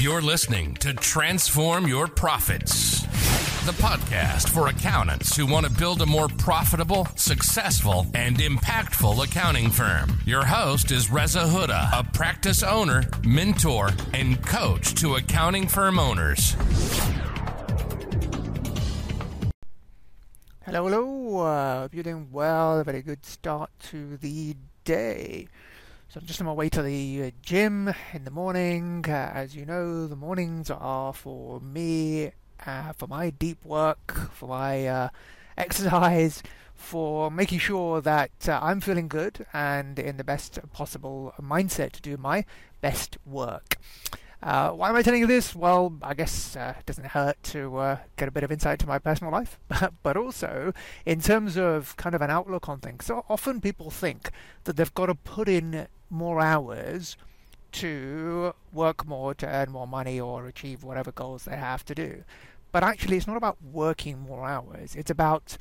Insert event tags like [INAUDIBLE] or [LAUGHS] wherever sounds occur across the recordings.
You're listening to Transform Your Profits, the podcast for accountants who want to build a more profitable, successful, and impactful accounting firm. Your host is Reza Huda, a practice owner, mentor, and coach to accounting firm owners. Hello, hello. Uh, hope you're doing well. A very good start to the day. So I'm just on my way to the uh, gym in the morning. Uh, as you know, the mornings are for me, uh, for my deep work, for my uh, exercise, for making sure that uh, I'm feeling good and in the best possible mindset to do my best work. Uh, why am I telling you this? Well, I guess uh, it doesn't hurt to uh, get a bit of insight to my personal life, [LAUGHS] but also in terms of kind of an outlook on things. So often people think that they've got to put in more hours to work more to earn more money or achieve whatever goals they have to do. But actually, it's not about working more hours, it's about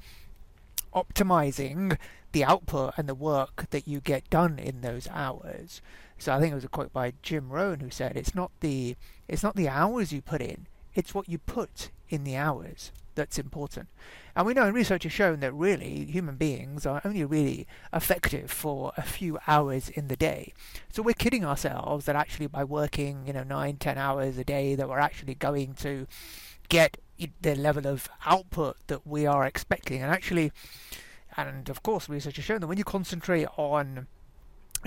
optimizing the output and the work that you get done in those hours. So I think it was a quote by Jim Rohn who said, "It's not the it's not the hours you put in; it's what you put in the hours that's important." And we know, and research has shown that really human beings are only really effective for a few hours in the day. So we're kidding ourselves that actually by working, you know, nine, ten hours a day, that we're actually going to get the level of output that we are expecting. And actually, and of course, research has shown that when you concentrate on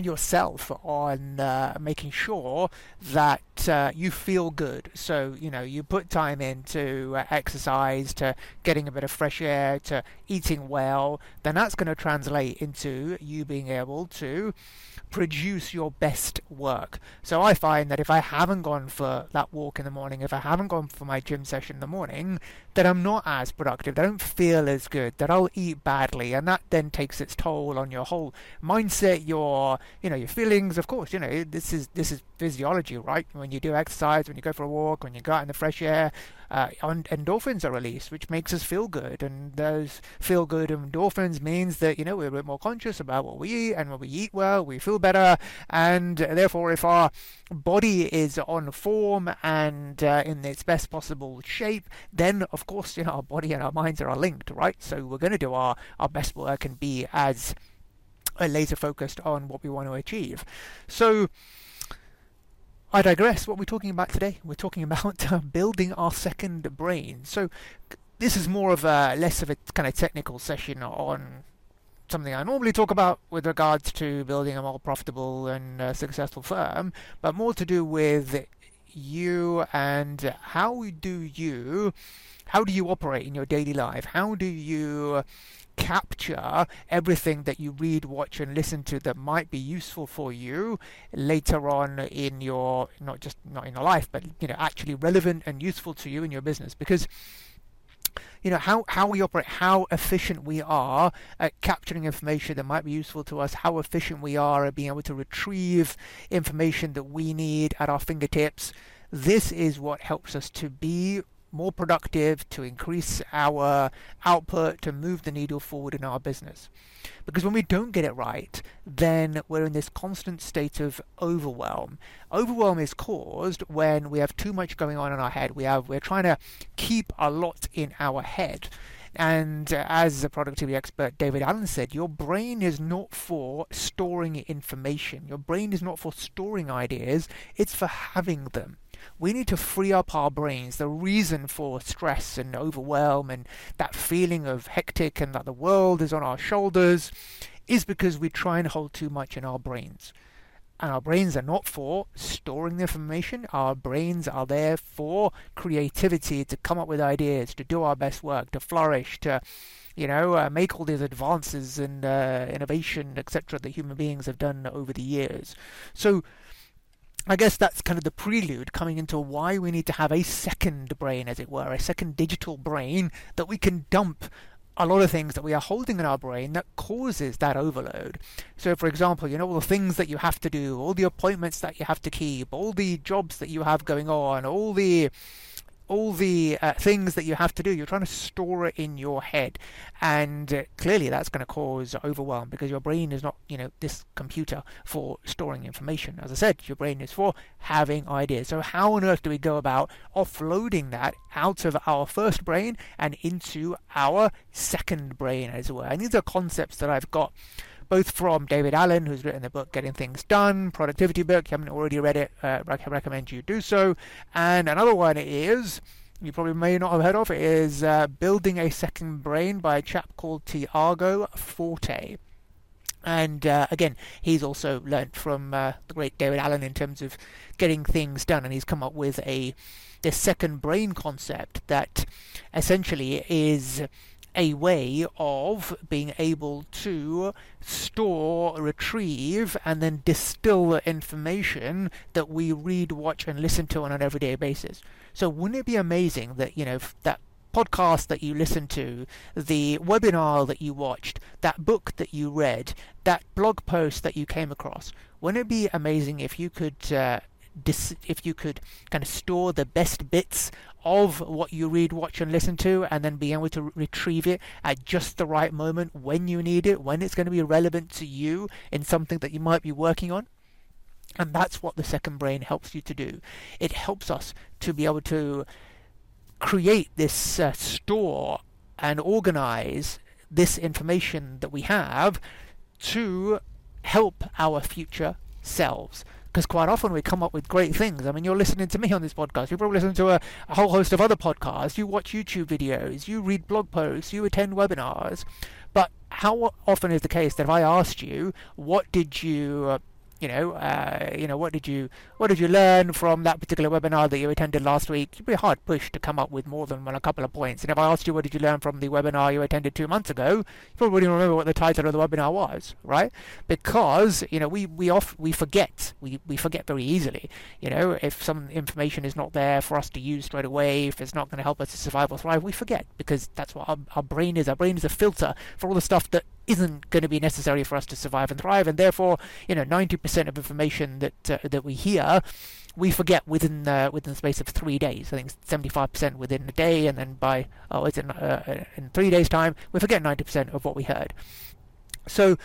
yourself on uh, making sure that uh, you feel good. So, you know, you put time into uh, exercise, to getting a bit of fresh air, to eating well, then that's going to translate into you being able to produce your best work. So I find that if I haven't gone for that walk in the morning, if I haven't gone for my gym session in the morning, that I'm not as productive, that I don't feel as good, that I'll eat badly, and that then takes its toll on your whole mindset, your you know, your feelings, of course, you know, this is this is physiology, right? When you do exercise, when you go for a walk, when you go out in the fresh air, uh, endorphins are released, which makes us feel good. And those feel good endorphins means that, you know, we're a bit more conscious about what we eat, and when we eat well, we feel better. And therefore, if our body is on form and uh, in its best possible shape, then, of course, you know, our body and our minds are linked, right? So we're going to do our, our best work and be as uh, laser focused on what we want to achieve. So, I digress. What we're talking about today, we're talking about [LAUGHS] uh, building our second brain. So, this is more of a less of a kind of technical session on something I normally talk about with regards to building a more profitable and uh, successful firm, but more to do with you and how do you how do you operate in your daily life? How do you capture everything that you read, watch, and listen to that might be useful for you later on in your not just not in your life, but you know actually relevant and useful to you in your business. Because you know how how we operate how efficient we are at capturing information that might be useful to us how efficient we are at being able to retrieve information that we need at our fingertips this is what helps us to be more productive, to increase our output, to move the needle forward in our business. Because when we don't get it right, then we're in this constant state of overwhelm. Overwhelm is caused when we have too much going on in our head. We have we're trying to keep a lot in our head. And uh, as the productivity expert David Allen said, your brain is not for storing information. Your brain is not for storing ideas, it's for having them we need to free up our brains. The reason for stress and overwhelm and that feeling of hectic and that the world is on our shoulders is because we try and hold too much in our brains. And our brains are not for storing the information. Our brains are there for creativity, to come up with ideas, to do our best work, to flourish, to you know, uh, make all these advances in uh, innovation, etc., that human beings have done over the years. So I guess that's kind of the prelude coming into why we need to have a second brain, as it were, a second digital brain that we can dump a lot of things that we are holding in our brain that causes that overload. So, for example, you know, all the things that you have to do, all the appointments that you have to keep, all the jobs that you have going on, all the all the uh, things that you have to do. You're trying to store it in your head, and uh, clearly that's going to cause overwhelm because your brain is not, you know, this computer for storing information. As I said, your brain is for having ideas. So how on earth do we go about offloading that out of our first brain and into our second brain, as it were? And these are concepts that I've got both from David Allen, who's written the book Getting Things Done, productivity book. If you haven't already read it, uh, I recommend you do so. And another one is you probably may not have heard of is uh, Building a Second Brain by a chap called Tiago Forte. And uh, again, he's also learnt from uh, the great David Allen in terms of getting things done, and he's come up with a this second brain concept that essentially is a way of being able to store, retrieve, and then distill the information that we read, watch, and listen to on an everyday basis. So, wouldn't it be amazing that, you know, that podcast that you listened to, the webinar that you watched, that book that you read, that blog post that you came across, wouldn't it be amazing if you could uh, dis- if you could kind of store the best bits of what you read, watch, and listen to, and then be able to retrieve it at just the right moment when you need it, when it's going to be relevant to you in something that you might be working on. And that's what the second brain helps you to do. It helps us to be able to create this uh, store and organize this information that we have to help our future selves because quite often we come up with great things. I mean, you're listening to me on this podcast. You probably listen to a, a, whole host of other podcasts. You watch YouTube videos. You read blog posts. You attend webinars. But how often is the case that if I asked you, what did you uh, you know, uh, you know, what did you what did you learn from that particular webinar that you attended last week? You'd be hard pushed to come up with more than a couple of points. And if I asked you what did you learn from the webinar you attended two months ago, you probably wouldn't remember what the title of the webinar was, right? Because you know we we off we forget we we forget very easily. You know, if some information is not there for us to use straight away, if it's not going to help us to survive or thrive, we forget because that's what our, our brain is. Our brain is a filter for all the stuff that isn't going to be necessary for us to survive and thrive, and therefore, you know, 90% of information that uh, that we hear, we forget within uh, within the space of three days. I think 75% within a day, and then by oh, it's in uh, in three days' time, we forget 90% of what we heard. So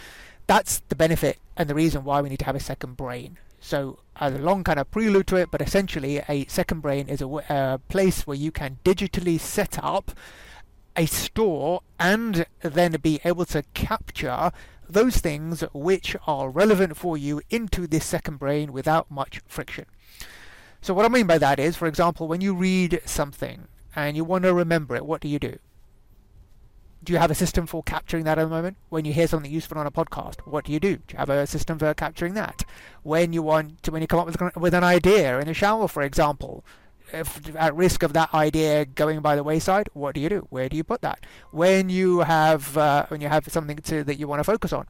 that's the benefit and the reason why we need to have a second brain. So as a long kind of prelude to it, but essentially a second brain is a, a place where you can digitally set up a store and then be able to capture those things which are relevant for you into this second brain without much friction. So what I mean by that is, for example, when you read something and you want to remember it, what do you do? Do you have a system for capturing that at the moment? When you hear something useful on a podcast, what do you do? Do you have a system for capturing that? When you want to, when you come up with, with an idea in the shower, for example, if at risk of that idea going by the wayside, what do you do? Where do you put that? When you have uh, when you have something to that you want to focus on,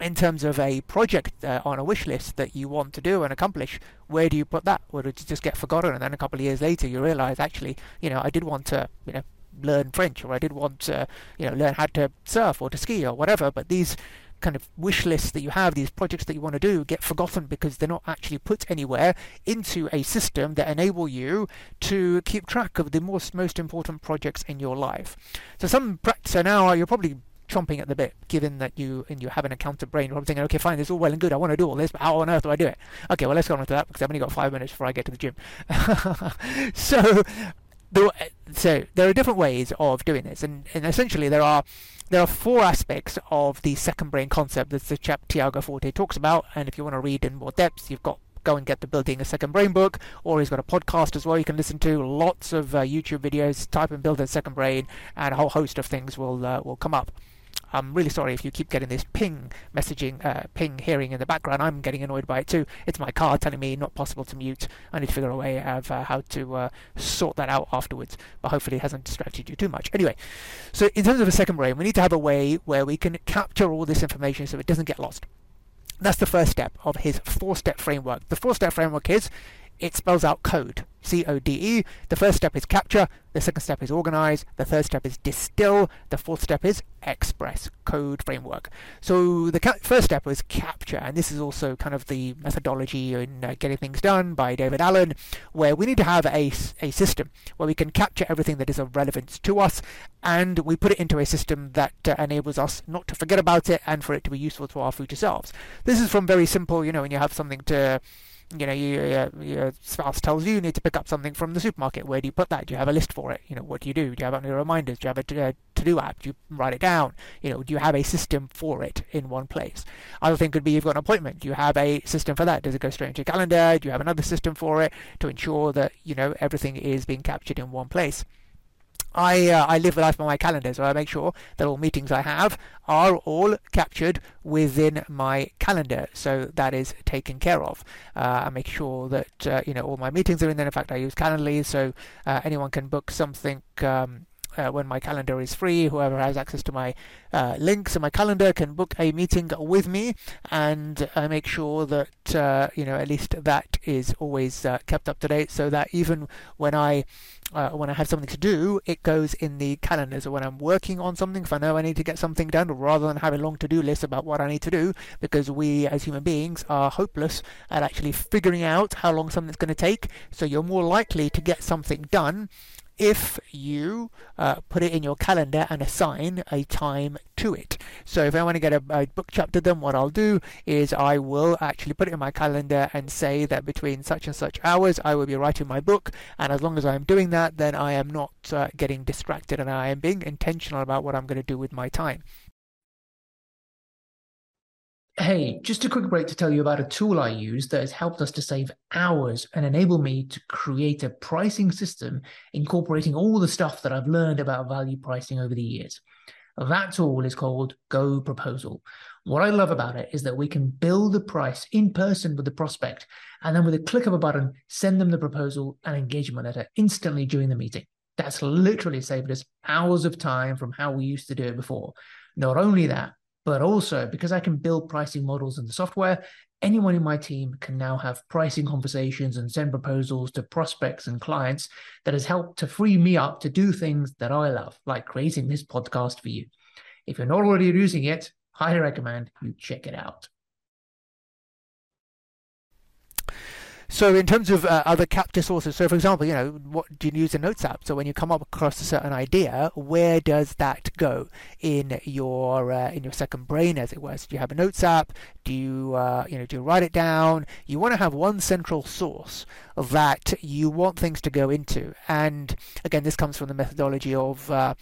in terms of a project uh, on a wish list that you want to do and accomplish, where do you put that? Or it just get forgotten and then a couple of years later you realize actually, you know, I did want to, you know, learn French or I did want to, you know, learn how to surf or to ski or whatever, but these kind of wish lists that you have, these projects that you want to do, get forgotten because they're not actually put anywhere into a system that enable you to keep track of the most most important projects in your life. So some so now you're probably chomping at the bit, given that you and you have an accountant brain. You're thinking, okay, fine, this is all well and good. I want to do all this, but how on earth do I do it? Okay, well, let's go on to that because I've only got five minutes before I get to the gym. [LAUGHS] so, there, so there are different ways of doing this, and, and essentially there are there are four aspects of the second brain concept that the chap Tiago Forte talks about, and if you want to read in more depth, you've got go and get the Building a Second Brain book, or he's got a podcast as well you can listen to. Lots of uh, YouTube videos. Type in Build a Second Brain, and a whole host of things will uh, will come up. I'm really sorry if you keep getting this ping messaging, uh, ping hearing in the background. I'm getting annoyed by it too. It's my car telling me not possible to mute. I need to figure a way of uh, how to uh, sort that out afterwards. But hopefully it hasn't distracted you too much. Anyway, so in terms of a second brain, we need to have a way where we can capture all this information so it doesn't get lost. That's the first step of his four-step framework. The four-step framework is it spells out code. C O D E. The first step is capture. The second step is organize. The third step is distill. The fourth step is express code framework. So the ca- first step was capture, and this is also kind of the methodology in uh, getting things done by David Allen, where we need to have a, a system where we can capture everything that is of relevance to us, and we put it into a system that uh, enables us not to forget about it and for it to be useful to our future selves. This is from very simple, you know, when you have something to you know, uh, your spouse tells you you need to pick up something from the supermarket. Where do you put that? Do you have a list for it? You know, what do you do? Do you have any reminders? Do you have a to-do app? Do you write it down? You know, do you have a system for it in one place? Other thing could be you've got an appointment. Do you have a system for that? Does it go straight into your calendar? Do you have another system for it to ensure that you know everything is being captured in one place? I uh, I live life by my calendar, so I make sure that all meetings I have are all captured within my calendar, so that is taken care of. Uh, I make sure that uh, you know all my meetings are in there. In fact, I use Calendly, so uh, anyone can book something. Um, uh, when my calendar is free. Whoever has access to my uh, links in my calendar can book a meeting with me, and I make sure that uh, you know at least that is always uh, kept up to date, so that even when I uh, when I have something to do, it goes in the calendar. So when I'm working on something, if I know I need to get something done, rather than having a long to-do list about what I need to do, because we as human beings are hopeless at actually figuring out how long something's going to take. So you're more likely to get something done if you uh, put it in your calendar and assign a time to it. So if I want to get a, a, book chapter done, what I'll do is I will actually put it in my calendar and say that between such and such hours I will be writing my book. And as long as I'm doing that, then I am not uh, getting distracted and I am being intentional about what I'm going to do with my time. Hey, just a quick break to tell you about a tool I use that has helped us to save hours and enable me to create a pricing system incorporating all the stuff that I've learned about value pricing over the years. That tool is called Go Proposal. What I love about it is that we can build a price in person with the prospect and then with a click of a button, send them the proposal and engagement letter instantly during the meeting. That's literally saved us hours of time from how we used to do it before. Not only that, but also because I can build pricing models in the software, anyone in my team can now have pricing conversations and send proposals to prospects and clients that has helped to free me up to do things that I love, like creating this podcast for you. If you're not already using it, highly recommend you check it out. So in terms of uh, other capture sources, so for example, you know, what do you use a Notes app? So when you come up across a certain idea, where does that go in your uh, in your second brain, as it were? So do you have a Notes app? Do you uh, you know do you write it down? You want to have one central source that you want things to go into. And again, this comes from the methodology of uh,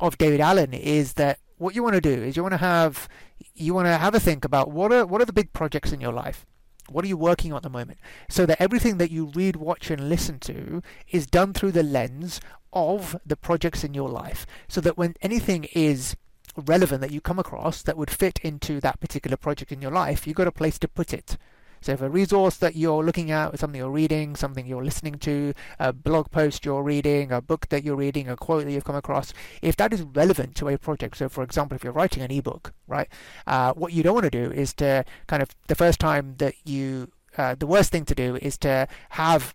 of David Allen. Is that what you want to do? Is you want to have you want to have a think about what are what are the big projects in your life what are you working on at the moment? So that everything that you read, watch, and listen to is done through the lens of the projects in your life. So that when anything is relevant that you come across that would fit into that particular project in your life, you've got a place to put it. So if a resource that you're looking at, something you're reading, something you're listening to, a blog post you're reading, a book that you're reading, a quote that you've come across, if that is relevant to a project, so for example, if you're writing an ebook, right, uh, what you don't want to do is to kind of the first time that you uh, the worst thing to do is to have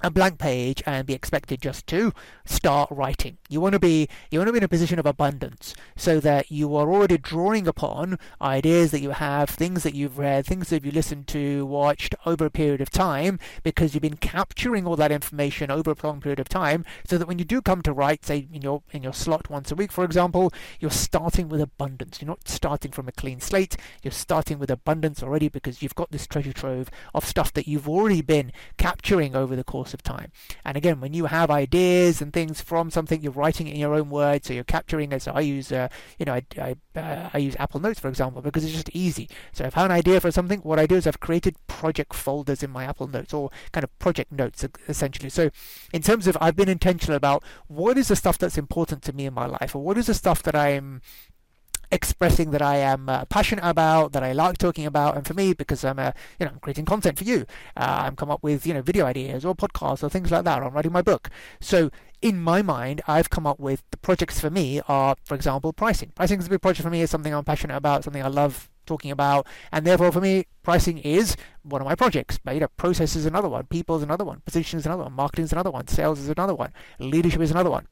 a blank page and be expected just to start writing. You want to be you want to be in a position of abundance so that you are already drawing upon ideas that you have, things that you've read, things that you've listened to, watched over a period of time because you've been capturing all that information over a long period of time so that when you do come to write, say in your in your slot once a week, for example, you're starting with abundance. You're not starting from a clean slate, you're starting with abundance already because you've got this treasure trove of stuff that you've already been capturing over the course course of time. And again, when you have ideas and things from something, you're writing it in your own words, so you're capturing it. So I use, uh, you know, I, I, uh, I use Apple Notes for example because it's just easy. So if I have an idea for something, what I do is I've created project folders in my Apple Notes or kind of project notes essentially. So in terms of I've been intentional about what is the stuff that's important to me in my life, or what is the stuff that I'm expressing that I am uh, passionate about, that I like talking about, and for me, because I'm a, you know, I'm creating content for you, uh, I'm come up with you know video ideas or podcasts or things like that. I'm writing my book, so in my mind, I've come up with the projects for me are, for example, pricing. Pricing is a big project for me. It's something I'm passionate about, something I love talking about. And therefore, for me, pricing is one of my projects. You know, process is another one, people is another one, position is another one, marketing is another one, sales is another one, leadership is another one.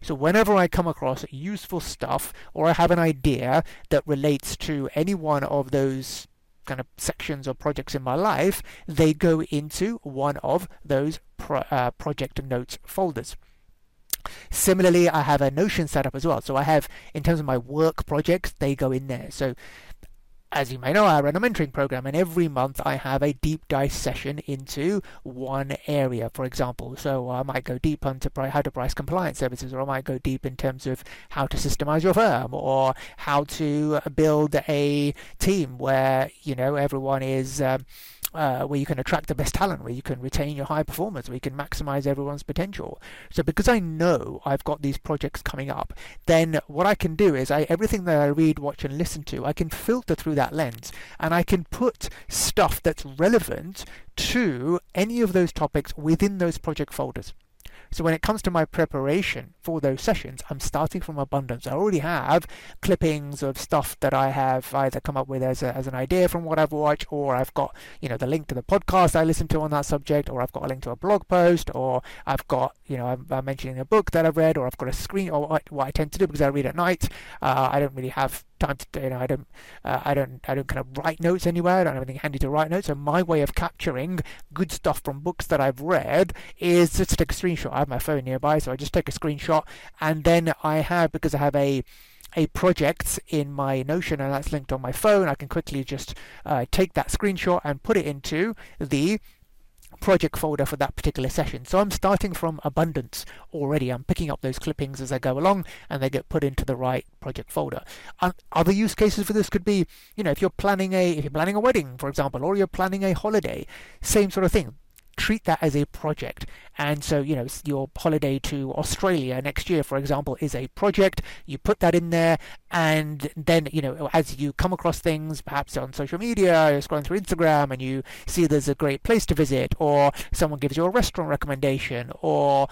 So whenever I come across useful stuff or I have an idea that relates to any one of those kind of sections or projects in my life, they go into one of those pro- uh, project notes folders. Similarly, I have a Notion setup as well. So I have, in terms of my work projects, they go in there. So as you may know, I run a mentoring program, and every month I have a deep dive session into one area, for example. So I might go deep into how to price compliance services, or I might go deep in terms of how to systemize your firm, or how to build a team where you know everyone is. Um, uh, where you can attract the best talent, where you can retain your high performers, where you can maximize everyone's potential. So because I know I've got these projects coming up, then what I can do is I everything that I read, watch, and listen to, I can filter through that lens, and I can put stuff that's relevant to any of those topics within those project folders. So when it comes to my preparation for those sessions, I'm starting from abundance. I already have clippings of stuff that I have either come up with as, a, as an idea from what I've watched, or I've got you know the link to the podcast I listened to on that subject, or I've got a link to a blog post, or I've got you know I'm, I'm mentioning a book that I've read, or I've got a screen, or what, what I tend to do because I read at night. Uh, I don't really have time to you know I don't uh, I don't I don't kind of write notes anywhere. I don't have anything handy to write notes. So my way of capturing good stuff from books that I've read is to take a screenshot. I have my phone nearby, so I just take a screenshot, and then I have because I have a a project in my Notion and that's linked on my phone, I can quickly just uh, take that screenshot and put it into the project folder for that particular session. So I'm starting from abundance already. I'm picking up those clippings as I go along and they get put into the right project folder. Um, other use cases for this could be, you know, if you're planning a if you're planning a wedding, for example, or you're planning a holiday, same sort of thing treat that as a project. And so, you know, your holiday to Australia next year, for example, is a project. You put that in there, and then, you know, as you come across things, perhaps on social media, you're scrolling through Instagram, and you see there's a great place to visit, or someone gives you a restaurant recommendation, or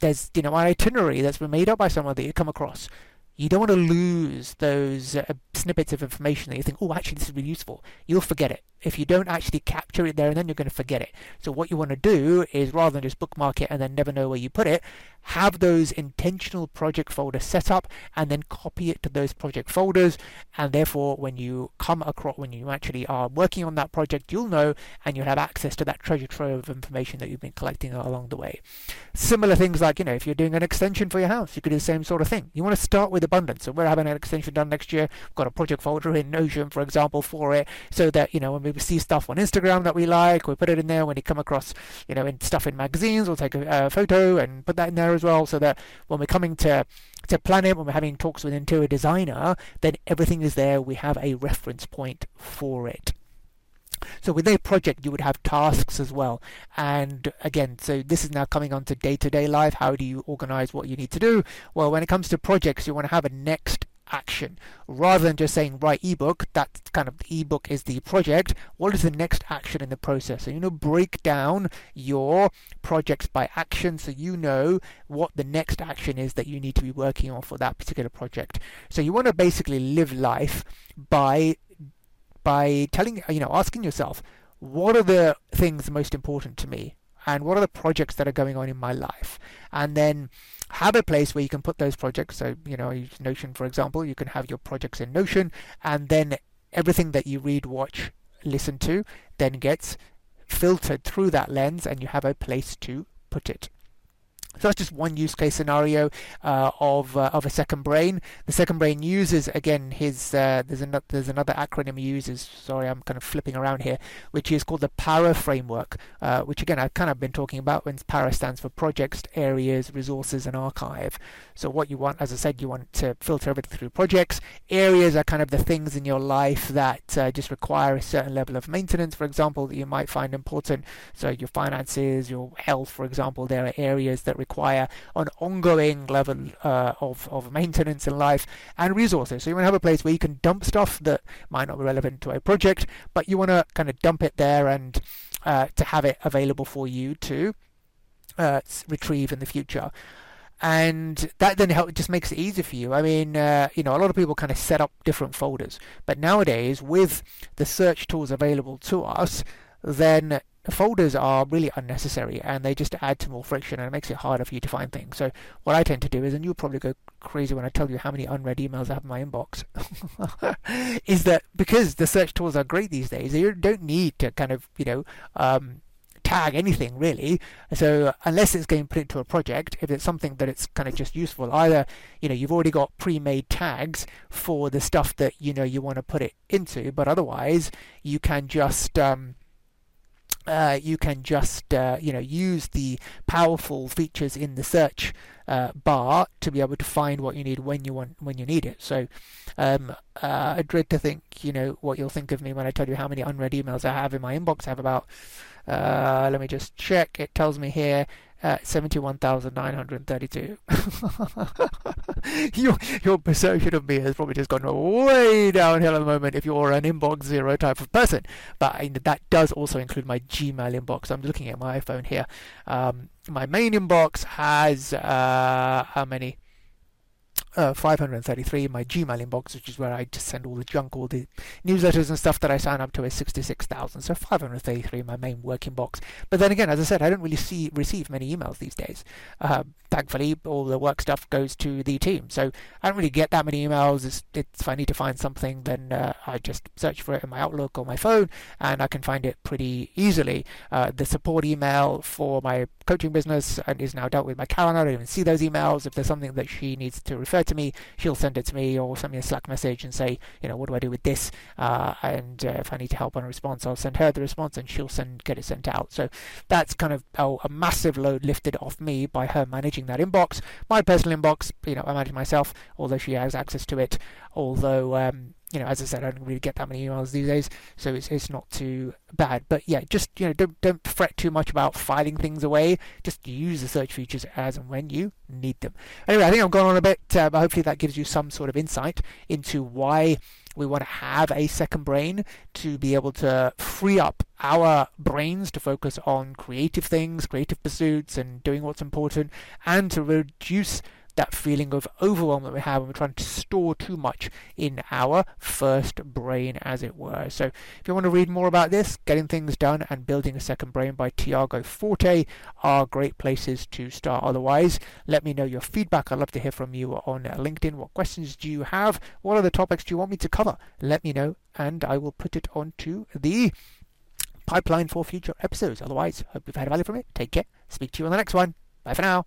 there's, you know, an itinerary that's been made up by someone that you come across you don't want to lose those uh, snippets of information that you think, oh, actually, this is really useful. You'll forget it. If you don't actually capture it there and then, you're going to forget it. So, what you want to do is rather than just bookmark it and then never know where you put it, have those intentional project folders set up and then copy it to those project folders. And therefore, when you come across, when you actually are working on that project, you'll know and you'll have access to that treasure trove of information that you've been collecting along the way. Similar things like, you know, if you're doing an extension for your house, you could do the same sort of thing. You want to start with abundance. So, we're having an extension done next year. We've got a project folder in Notion, for example, for it, so that, you know, when we see stuff on Instagram that we like, we put it in there. When you come across, you know, in stuff in magazines, we'll take a, a photo and put that in there as well, so that when we're coming to to plan it, when we're having talks with an interior designer, then everything is there. We have a reference point for it. So with a project, you would have tasks as well. And again, so this is now coming on to day-to-day life. How do you organize what you need to do? Well, when it comes to projects, you want to have a next action. Rather than just saying write ebook that kind of ebook is the project. What is the next action in the process? So you know break down your projects by action so you know what the next action is that you need to be working on for that particular project. So you want to basically live life by by telling you know asking yourself what are the things most important to me and what are the projects that are going on in my life? And then have a place where you can put those projects. So you know notion for example you can have your projects in notion and then everything that you read watch listen to then gets filtered through that lens and you have a place to put it so that's just one use case scenario uh, of uh, of a second brain. The second brain uses again his uh, there's another there's another acronym he uses. Sorry, I'm kind of flipping around here, which is called the PARA framework, uh, which again I've kind of been talking about. When PARA stands for projects, areas, resources, and archive. So what you want, as I said, you want to filter everything through projects. Areas are kind of the things in your life that uh, just require a certain level of maintenance, for example, that you might find important. So your finances, your health, for example, there are areas that require an ongoing level uh, of, of maintenance in life and resources. So you want to have a place where you can dump stuff that might not be relevant to a project, but you want to kind of dump it there and uh, to have it available for you to uh, retrieve in the future. and that then help, just makes it easier for you. I mean, uh, you know, a lot of people kind of set up different folders, but nowadays with the search tools available to us, then folders are really unnecessary and they just add to more friction and it makes it harder for you to find things. So what I tend to do is, and you'll probably go crazy when I tell you how many unread emails I have in my inbox, [LAUGHS] is that because the search tools are great these days, you don't need to kind of, you know, um, tag anything really. So unless it's getting put into a project, if it's something that it's kind of just useful, either you know you've already got pre-made tags for the stuff that you know you want to put it into, but otherwise you can just um, uh, you can just uh, you know use the powerful features in the search uh, bar to be able to find what you need when you want when you need it. So um, uh, I dread to think you know what you'll think of me when I tell you how many unread emails I have in my inbox. I have about uh, let me just check. It tells me here uh, 71,932. [LAUGHS] your, your perception of me has probably just gone way downhill at the moment if you're an inbox zero type of person. But I, that does also include my Gmail inbox. I'm looking at my iPhone here. Um, my main inbox has uh, how many? Uh, 533 in my Gmail inbox, which is where I just send all the junk, all the newsletters and stuff that I sign up to is 66,000. So 533 in my main working box. But then again, as I said, I don't really see receive many emails these days. Uh, thankfully, all the work stuff goes to the team. So I don't really get that many emails. It's, it's if I need to find something, then uh, I just search for it in my Outlook or my phone, and I can find it pretty easily. Uh, the support email for my coaching business is now dealt with by Karen. I don't even see those emails. If there's something that she needs to refer to me, she'll send it to me or send me a Slack message and say, you know, what do I do with this? Uh, and uh, if I need to help on a response, I'll send her the response and she'll send get it sent out. So that's kind of oh, a massive load lifted off me by her managing that inbox. My personal inbox, you know, I manage myself, although she has access to it. Although, um, you know, as I said, I don't really get that many emails these days, so it's it's not too bad. But yeah, just you know, don't don't fret too much about filing things away. Just use the search features as and when you need them. Anyway, I think I've gone on a bit, uh, but hopefully that gives you some sort of insight into why we want to have a second brain to be able to free up our brains to focus on creative things, creative pursuits, and doing what's important, and to reduce that feeling of overwhelm that we have when we're trying to store too much in our first brain, as it were. So, if you want to read more about this, Getting Things Done and Building a Second Brain by Tiago Forte are great places to start. Otherwise, let me know your feedback. I'd love to hear from you on LinkedIn. What questions do you have? What other topics do you want me to cover? Let me know, and I will put it onto the pipeline for future episodes. Otherwise, hope you've had value from it. Take care. Speak to you on the next one. Bye for now.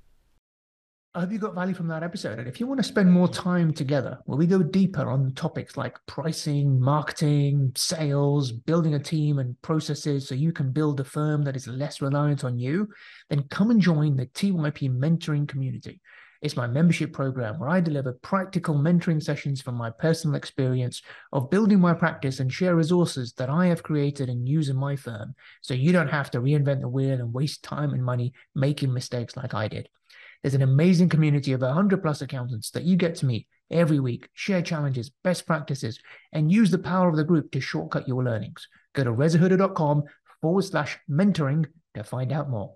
I hope you got value from that episode. And if you want to spend more time together, where we go deeper on topics like pricing, marketing, sales, building a team and processes so you can build a firm that is less reliant on you, then come and join the TYP mentoring community. It's my membership program where I deliver practical mentoring sessions from my personal experience of building my practice and share resources that I have created and use in my firm so you don't have to reinvent the wheel and waste time and money making mistakes like I did. There's an amazing community of 100 plus accountants that you get to meet every week, share challenges, best practices, and use the power of the group to shortcut your learnings. Go to rezahuda.com forward slash mentoring to find out more.